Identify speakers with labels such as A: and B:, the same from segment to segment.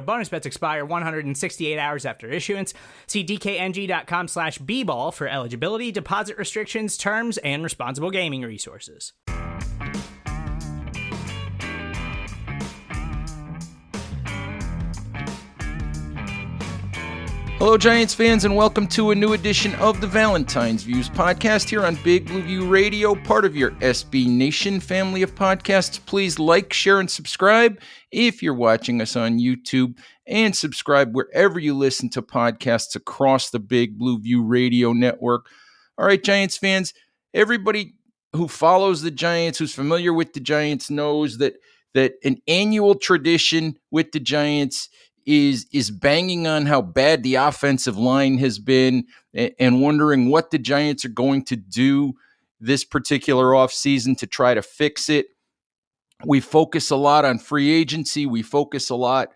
A: Bonus bets expire 168 hours after issuance. See dkng.com slash bball for eligibility, deposit restrictions, terms, and responsible gaming resources.
B: Hello, Giants fans, and welcome to a new edition of the Valentine's Views podcast here on Big Blue View Radio, part of your SB Nation family of podcasts. Please like, share, and subscribe if you're watching us on YouTube, and subscribe wherever you listen to podcasts across the Big Blue View Radio network. All right, Giants fans, everybody who follows the Giants, who's familiar with the Giants, knows that that an annual tradition with the Giants is is banging on how bad the offensive line has been and, wondering what the Giants are going to do this particular offseason to try to fix it. We focus a lot on free agency. We focus a lot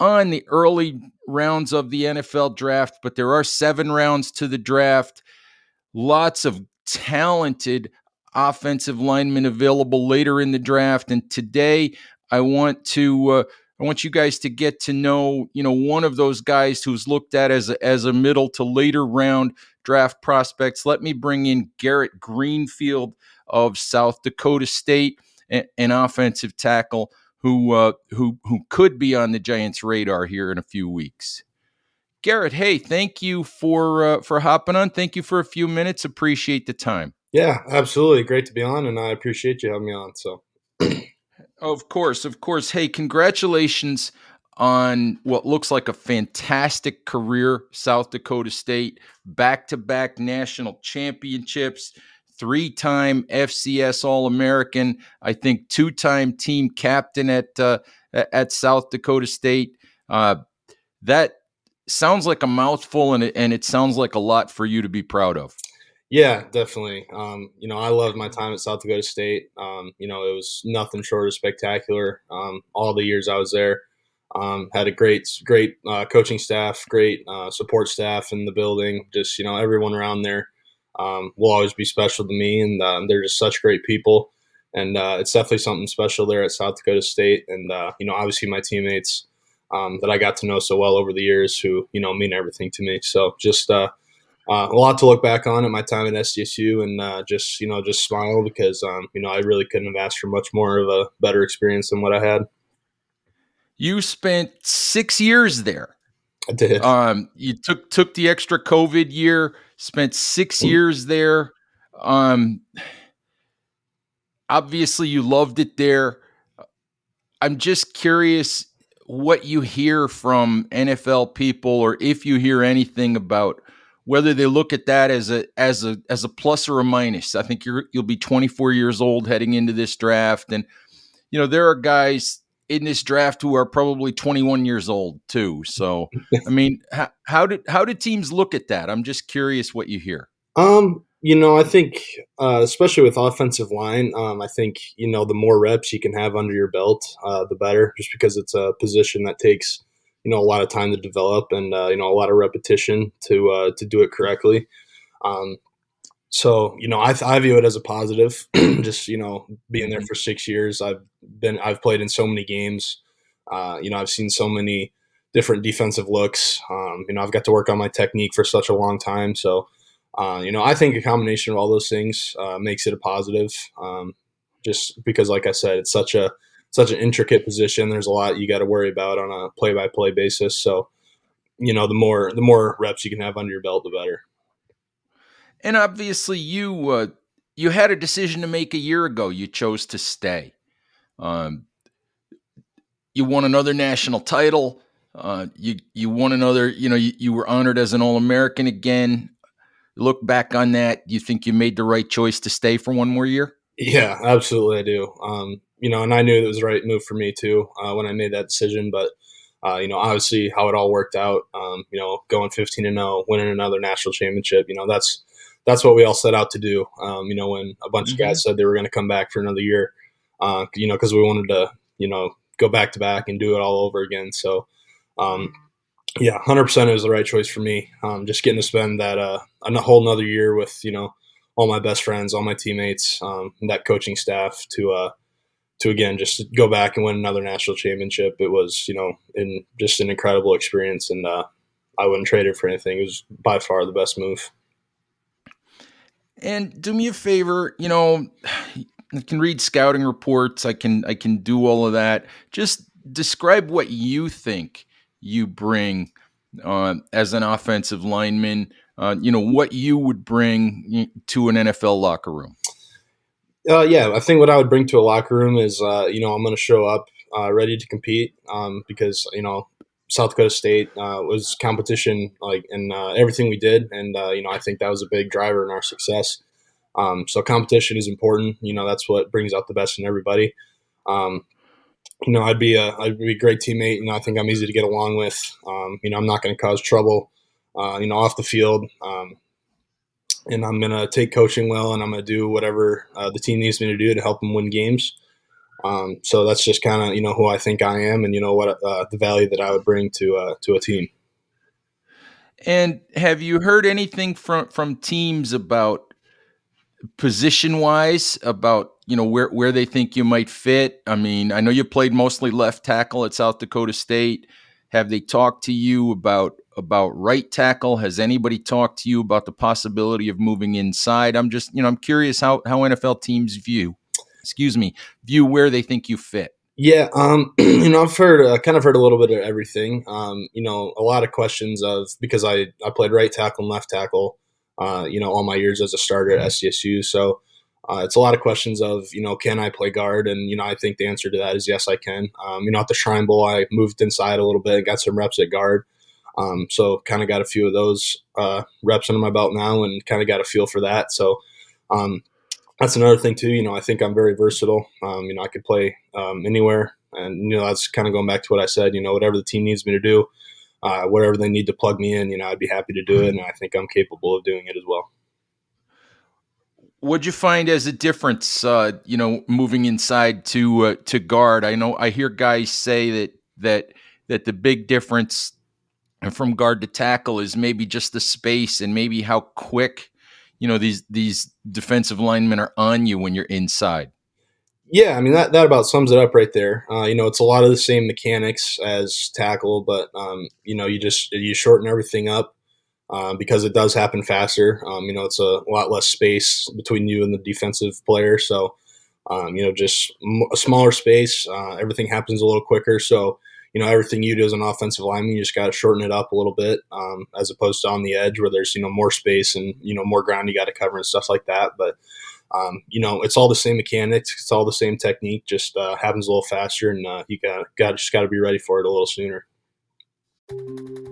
B: on the early rounds of the NFL draft, but there are seven rounds to the draft. Lots of talented offensive linemen available later in the draft. And today, I want to uh, I want you guys to get to know, you know, one of those guys who's looked at as a, as a middle to later round draft prospects. Let me bring in Garret Greenfield of South Dakota State, an offensive tackle who uh, who who could be on the Giants' radar here in a few weeks. Garret, hey, thank you for uh, for hopping on. Thank you for a few minutes. Appreciate the time.
C: Yeah, absolutely. Great to be on, and I appreciate you having me on. So.
B: Of course, of course. Hey, congratulations on what looks like a fantastic career, South Dakota State, back to back national championships, three time FCS All American, I think two time team captain at, uh, at South Dakota State. Uh, that sounds like a mouthful and it, and it sounds like a lot for you to be proud of.
C: Yeah, definitely. Um, you know, I loved my time at South Dakota State. Um, you know, it was nothing short of spectacular. Um, all the years I was there, um, had a great, great uh, coaching staff, great uh, support staff in the building. Just you know, everyone around there um, will always be special to me, and uh, they're just such great people. And uh, it's definitely something special there at South Dakota State. And uh, you know, obviously my teammates um, that I got to know so well over the years, who you know mean everything to me. So just uh, a lot to look back on at my time at SDSU, and uh, just you know just smile because um, you know I really couldn't have asked for much more of a better experience than what I had.
B: You spent six years there.
C: I did.
B: Um, you took took the extra COVID year, spent six mm. years there. Um, obviously, you loved it there. I'm just curious what you hear from NFL people, or if you hear anything about whether they look at that as a as a as a plus or a minus. I think you're you'll be 24 years old heading into this draft, and you know there are guys in this draft who are probably 21 years old too. So I mean, how, how did how did teams look at that? I'm just curious what you hear.
C: Um, you know, I think uh, especially with offensive line, um, I think you know the more reps you can have under your belt, uh, the better. Just because it's a position that takes you know a lot of time to develop and uh, you know a lot of repetition to uh, to do it correctly. Um, so you know I, I view it as a positive. just you know being there mm-hmm. for six years, I've been I've played in so many games. Uh, you know I've seen so many different defensive looks. Um, you know I've got to work on my technique for such a long time. So uh, you know I think a combination of all those things uh, makes it a positive. Um, just because, like I said, it's such a such an intricate position. There's a lot you got to worry about on a play by play basis. So, you know, the more the more reps you can have under your belt, the better.
B: And obviously, you uh, you had a decision to make a year ago. You chose to stay. Um, you won another national title. Uh, you you won another. You know, you, you were honored as an All American again. Look back on that. You think you made the right choice to stay for one more year?
C: Yeah, absolutely, I do. Um, you know, and I knew it was the right move for me too uh, when I made that decision. But uh, you know, obviously, how it all worked out. Um, you know, going 15 and 0, winning another national championship. You know, that's that's what we all set out to do. Um, you know, when a bunch mm-hmm. of guys said they were going to come back for another year, uh, you know, because we wanted to, you know, go back to back and do it all over again. So, um, yeah, hundred percent, it was the right choice for me. Um, just getting to spend that uh, a whole another year with you know all my best friends, all my teammates, um, that coaching staff to uh, to again just go back and win another national championship. It was you know in just an incredible experience, and uh, I wouldn't trade it for anything. It was by far the best move.
B: And do me a favor, you know, I can read scouting reports. I can I can do all of that. Just describe what you think you bring uh, as an offensive lineman. Uh, you know what you would bring to an NFL locker room.
C: Uh, yeah, I think what I would bring to a locker room is, uh, you know, I'm going to show up uh, ready to compete um, because you know South Dakota State uh, was competition like in uh, everything we did, and uh, you know I think that was a big driver in our success. Um, so competition is important. You know that's what brings out the best in everybody. Um, you know I'd be a I'd be a great teammate. You know I think I'm easy to get along with. Um, you know I'm not going to cause trouble. You know off the field, um, and I'm to take coaching well, and I'm to do whatever uh, the team needs me to do to help them win games. Um, so that's just kind of you know who I think I am, and you know what uh, the value that I would bring to uh, to a team.
B: And have you heard anything from from teams about position wise about you know where where they think you might fit? I mean, I know you played mostly left tackle at South Dakota State. Have they talked to you about about right tackle? Has anybody talked to you about the possibility of moving inside? I'm just you know I'm curious how how NFL teams view excuse me, view where they think you fit?
C: Yeah, um, you know, I've heard, uh, kind of heard a little bit of everything. Um, you know, a lot of questions of because I I played right tackle and left tackle, uh, you know, all my years as a starter at. SDSU. So uh, it's a lot of questions of you know, can I play guard? And you know, I think the answer to that is yes, I can. Um, you know, at the Shrine Bowl, I moved inside a little bit, and got some reps at guard. Um, so kind of got a few of those uh, reps under my belt now, and kind of got a feel for that. So um, that's another thing too. You know, I think I'm very versatile. Um, you know, I could play um, anywhere, and you know, that's kind of going back to what I said. You know, whatever the team needs me to do, uh, whatever they need to plug me in, you know, I'd be happy to do it, and I think I'm capable of doing it as well.
B: What'd you find as a difference? Uh, you know, moving inside to uh, to guard. I know I hear guys say that that that the big difference from guard to tackle is maybe just the space and maybe how quick you know these these defensive linemen are on you when you're inside.
C: Yeah, I mean that that about sums it up right there. Uh, you know, it's a lot of the same mechanics as tackle, but um, you know, you just you shorten everything up uh, because it does happen faster. Um, you know, it's a lot less space between you and the defensive player, so um, you know, just a smaller space. Uh, everything happens a little quicker, so you know everything you do as an offensive lineman, you just got to shorten it up a little bit, um, as opposed to on the edge where there's you know more space and you know more ground you got to cover and stuff like that. But um, you know it's all the same mechanics, it's all the same technique, just uh, happens a little faster, and uh, you got got just got to be ready for it a little sooner.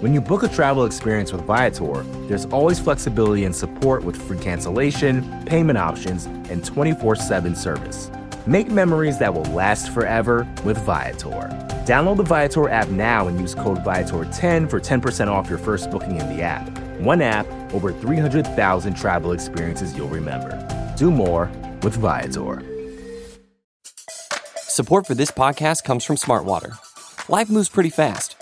D: When you book a travel experience with Viator, there's always flexibility and support with free cancellation, payment options, and 24 7 service. Make memories that will last forever with Viator. Download the Viator app now and use code Viator10 for 10% off your first booking in the app. One app, over 300,000 travel experiences you'll remember. Do more with Viator.
E: Support for this podcast comes from Smartwater. Life moves pretty fast.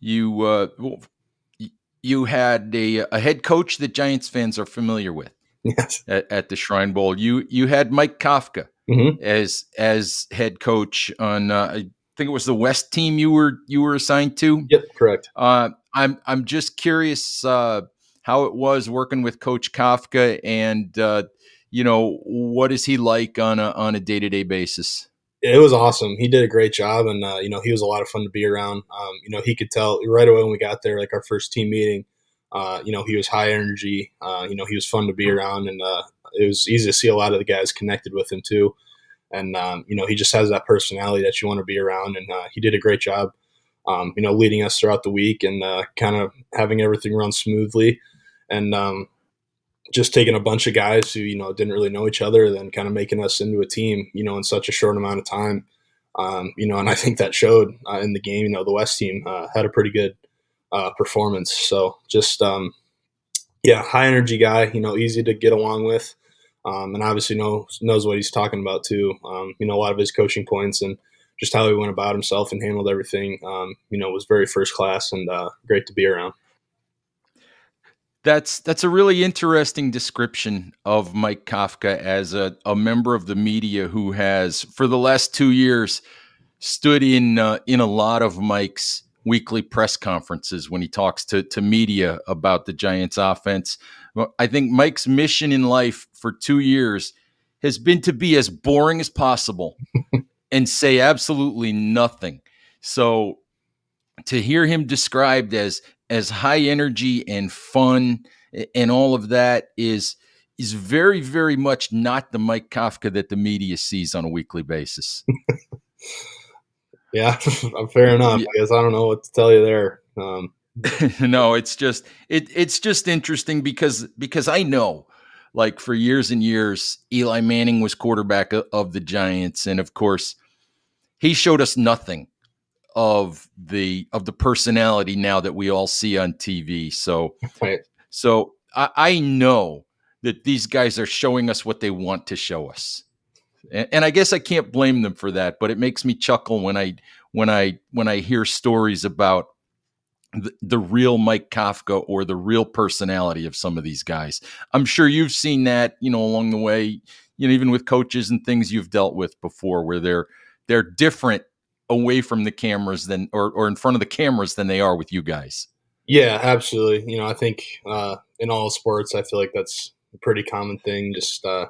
B: You uh, you had a, a head coach that Giants fans are familiar with.
C: Yes.
B: At, at the Shrine Bowl, you you had Mike Kafka
C: Mhm.
B: as as head coach on. Uh, I think it was the West team you were you were assigned to.
C: Yep, correct.
B: Uh, I'm I'm just curious uh, how it was working with Coach Kafka, and uh, you know what is he like on a on a day to day basis.
C: It was awesome. He did a great job, and uh, you know he was a lot of fun to be around. Um, you know he could tell right away when we got there, like our first team meeting. Uh, you know he was high energy. Uh, you know he was fun to be around, and uh, it was easy to see a lot of the guys connected with him too. And um, you know he just has that personality that you want to be around, and uh, he did a great job. Um, you know, leading us throughout the week and uh, kind of having everything run smoothly, and um, just taking a bunch of guys who you know didn't really know each other, then kind of making us into a team. You know, in such a short amount of time. Um, you know, and I think that showed uh, in the game. You know, the West team uh, had a pretty good uh, performance. So just um, yeah, high energy guy. You know, easy to get along with, um, and obviously knows knows what he's talking about too. Um, you know, a lot of his coaching points and just how he went about himself and handled everything. Um, you know, was very first class and uh, great to be around.
B: That's that's a really interesting description of Mike Kafka as a, a member of the media who has, for the last two years, stood in uh, in a lot of Mike's weekly press conferences when he talks to to media about the Giants' offense. I think Mike's mission in life for two years has been to be as boring as possible and say absolutely nothing. So to hear him described as as high energy and fun and all of that is is very very much not the Mike Kafka that the media sees on a weekly basis.
C: Yeah, fair enough. I guess I don't know what to tell you there. Um,
B: no, it's just it it's just interesting because because I know like for years and years Eli Manning was quarterback of the Giants and of course he showed us nothing of the of the personality now that we all see on TV. So
C: right.
B: so I, I know that these guys are showing us what they want to show us. And, and I guess I can't blame them for that, but it makes me chuckle when I when I when I hear stories about the, the real Mike Kafka or the real personality of some of these guys. I'm sure you've seen that, you know, along the way, you know, even with coaches and things you've dealt with before where they're they're different away from the cameras than or, or in front of the cameras than they are with you guys.
C: Yeah, absolutely. You know, I think uh, in all sports, I feel like that's a pretty common thing. Just uh,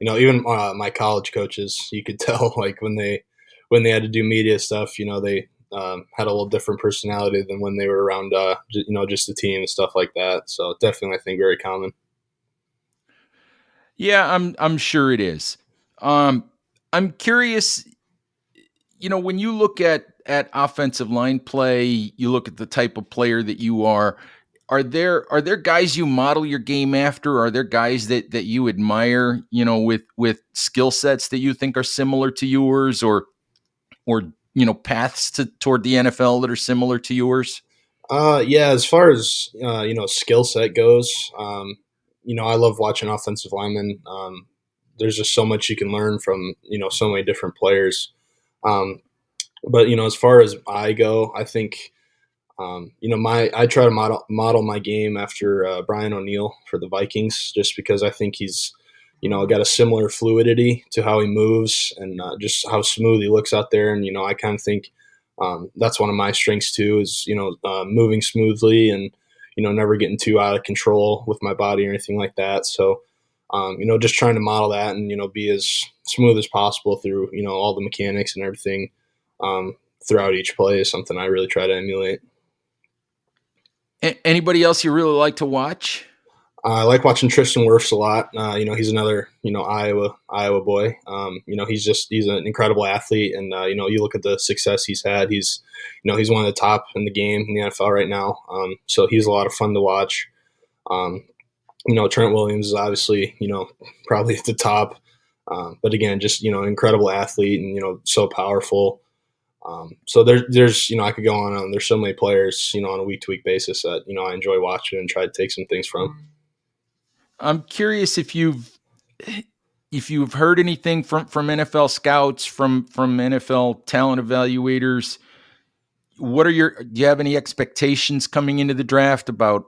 C: you know, even uh, my college coaches, you could tell like when they when they had to do media stuff, you know, they um, had a little different personality than when they were around, uh, j- you know, just the team and stuff like that. So definitely, I think very common.
B: Yeah, I'm I'm sure it is. Um, I'm curious. You know, when you look at at offensive line play, you look at the type of player that you are. Are there are there guys you model your game after? Are there guys that that you admire? You know, with with skill sets that you think are similar to yours, or or you know paths to toward the NFL that are similar to yours?
C: Uh, yeah, as far as uh, you know, skill set goes, um, you know, I love watching offensive linemen. Um, there's just so much you can learn from you know so many different players. Um, but you know, as far as I go, I think um, you know my I try to model model my game after uh, Brian O'Neill for the Vikings, just because I think he's you know got a similar fluidity to how he moves and uh, just how smooth he looks out there. And you know, I kind of think um, that's one of my strengths too is you know uh, moving smoothly and you know never getting too out of control with my body or anything like that. So um, you know just trying to model that and you know be as smooth as possible through you know all the mechanics and everything um, throughout each play is something I really try to emulate.
B: A- anybody else you really like to watch?
C: I like watching Tristan Wirfs a lot. Uh, you know, he's another you know Iowa Iowa boy. Um, you know, he's just he's an incredible athlete, and uh, you know, you look at the success he's had. He's you know he's one of the top in the game in the NFL right now. Um, so he's a lot of fun to watch. Um, you know, Trent Williams is obviously you know probably at the top, um, but again, just you know, incredible athlete and you know so powerful. Um, so there's, there's, you know, I could go on. There's so many players, you know, on a week to week basis that, you know, I enjoy watching and try to take some things from.
B: I'm curious if you've if you've heard anything from from NFL scouts, from from NFL talent evaluators. What are your do you have any expectations coming into the draft about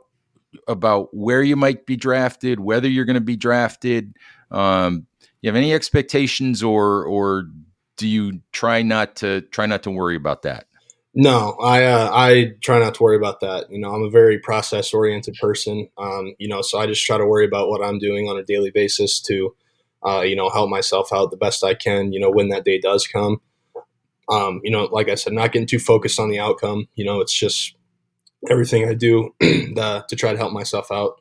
B: about where you might be drafted, whether you're going to be drafted? Um, you have any expectations, or or do you try not to try not to worry about that?
C: No, I uh, I try not to worry about that. You know, I'm a very process oriented person. Um, you know, so I just try to worry about what I'm doing on a daily basis to, uh, you know, help myself out the best I can. You know, when that day does come. Um, you know, like I said, not getting too focused on the outcome. You know, it's just everything I do to try to help myself out,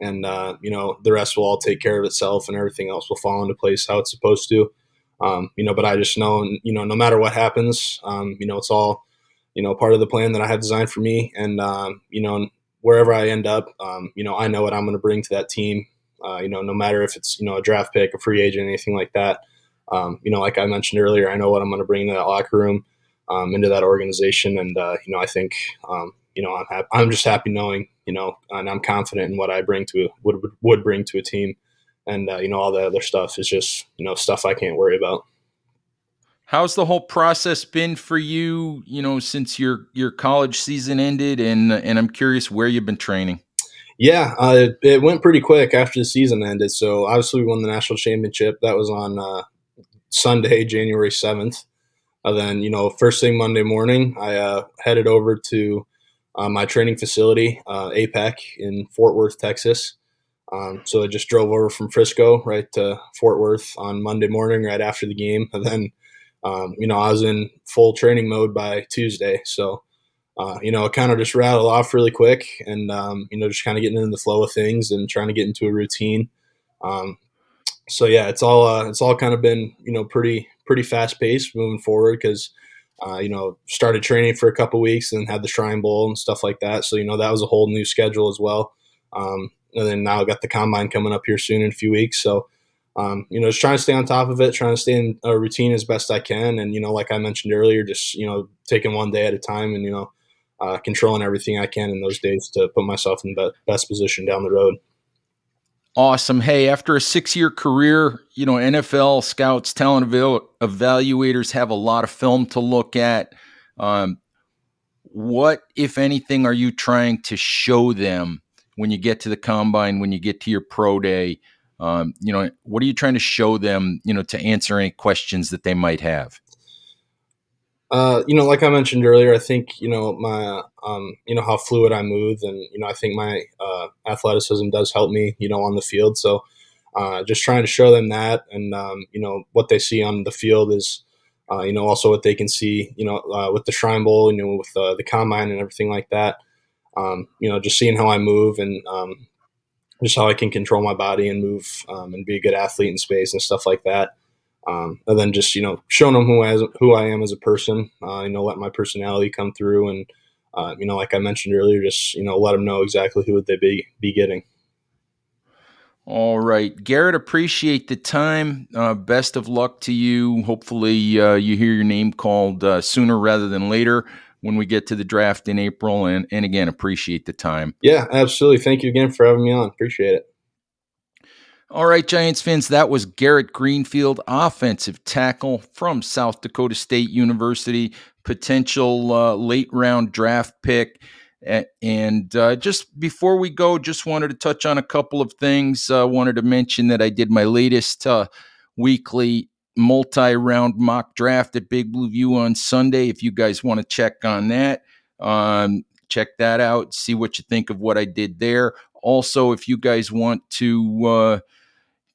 C: and uh, you know, the rest will all take care of itself, and everything else will fall into place how it's supposed to. Um, you know, but I just know, you know, no matter what happens, um, you know, it's all you know, part of the plan that I have designed for me. And, um, you know, wherever I end up, um, you know, I know what I'm going to bring to that team. Uh, you know, no matter if it's, you know, a draft pick, a free agent, anything like that. Um, you know, like I mentioned earlier, I know what I'm going to bring to that locker room, um, into that organization. And, uh, you know, I think, um, you know, I'm happy, I'm just happy knowing, you know, and I'm confident in what I bring to would, would bring to a team. And, uh, you know, all the other stuff is just, you know, stuff I can't worry about.
B: How's the whole process been for you? You know, since your your college season ended, and and I'm curious where you've been training.
C: Yeah, uh, it, it, went pretty quick after the season ended. So obviously, we won the national championship. That was on uh, Sunday, January seventh. And then, you know, first thing Monday morning, I uh, headed over to uh, my training facility, uh, APEC in Fort Worth, Texas. Um, so I just drove over from Frisco right to Fort Worth on Monday morning, right after the game, and then um, you know, I was in full training mode by Tuesday. So, uh, you know, it kind of just rattled off really quick and, um, you know, just kind of getting into the flow of things and trying to get into a routine. Um, so yeah, it's all, uh, it's all kind of been, you know, pretty, pretty fast paced moving forward because, uh, you know, started training for a couple weeks and had the Shrine Bowl and stuff like that. So, you know, that was a whole new schedule as well. Um, and then now I got the combine coming up here soon in a few weeks. So, um, you know, just trying to stay on top of it, trying to stay in a routine as best I can. And, you know, like I mentioned earlier, just, you know, taking one day at a time and, you know, uh, controlling everything I can in those days to put myself in the best position down the road.
B: Awesome. Hey, after a six year career, you know, NFL scouts, talent eval- evaluators have a lot of film to look at. Um, what, if anything, are you trying to show them when you get to the combine, when you get to your pro day? Um, you know, what are you trying to show them, you know, to answer any questions that they might have?
C: Uh, you know, like I mentioned earlier, I think you know my, um, you know how fluid I move, and you know I think my uh, athleticism does help me, you know, on the field. So, uh, just trying to show them that, and um, you know what they see on the field is, uh, you know, also what they can see, you know, uh, with the Shrine Bowl, you know, with uh, the combine and everything like that. Um, you know, just seeing how I move and um, just how I can control my body and move um, and be a good athlete in space and stuff like that. Um, and then just you know showing them who I who I am as a person. Uh, you know, let my personality come through, and uh, you know, like I mentioned earlier, just you know, let them know exactly who would they be be getting.
B: All right, Garret, appreciate the time. Uh, best of luck to you. Hopefully, uh, you hear your name called uh, sooner rather than later when we get to the draft in April. And, and again, appreciate the time.
C: Yeah, absolutely. Thank you again for having me on. Appreciate it.
B: All right, Giants fans, that was Garret Greenfield, offensive tackle from South Dakota State University, potential uh, late round draft pick. And uh, just before we go, just wanted to touch on a couple of things. Uh, wanted to mention that I did my latest uh, weekly multi round mock draft at Big Blue View on Sunday. If you guys want to check on that, um, check that out, see what you think of what I did there. Also, if you guys want to uh,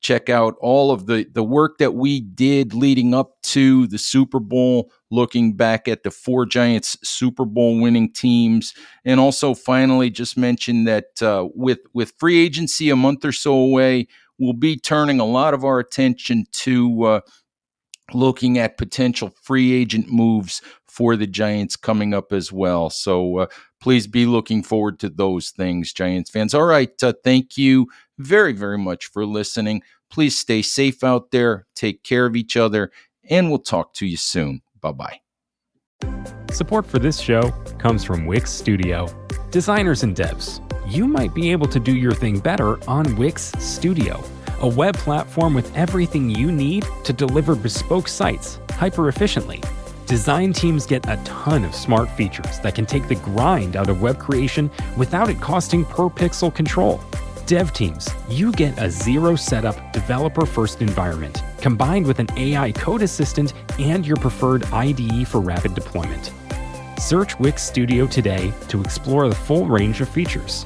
B: check out all of the the work that we did leading up to the Super Bowl, looking back at the four Giants Super Bowl winning teams, and also finally just mention that uh, with with free agency a month or so away, we'll be turning a lot of our attention to. Uh, looking at potential free agent moves for the Giants coming up as well. So uh, please be looking forward to those things, Giants fans. All right. Uh, thank you very, very much for listening. Please stay safe out there, take care of each other, and we'll talk to you soon. Bye bye.
F: Support for this show comes from Wix Studio. Designers and devs, you might be able to do your thing better on Wix Studio a web platform with everything you need to deliver bespoke sites hyper efficiently. Design teams get a ton of smart features that can take the grind out of web creation without it costing per pixel control. Dev teams, you get a zero setup, developer first environment combined with an AI code assistant and your preferred IDE for rapid deployment. Search Wix Studio today to explore the full range of features.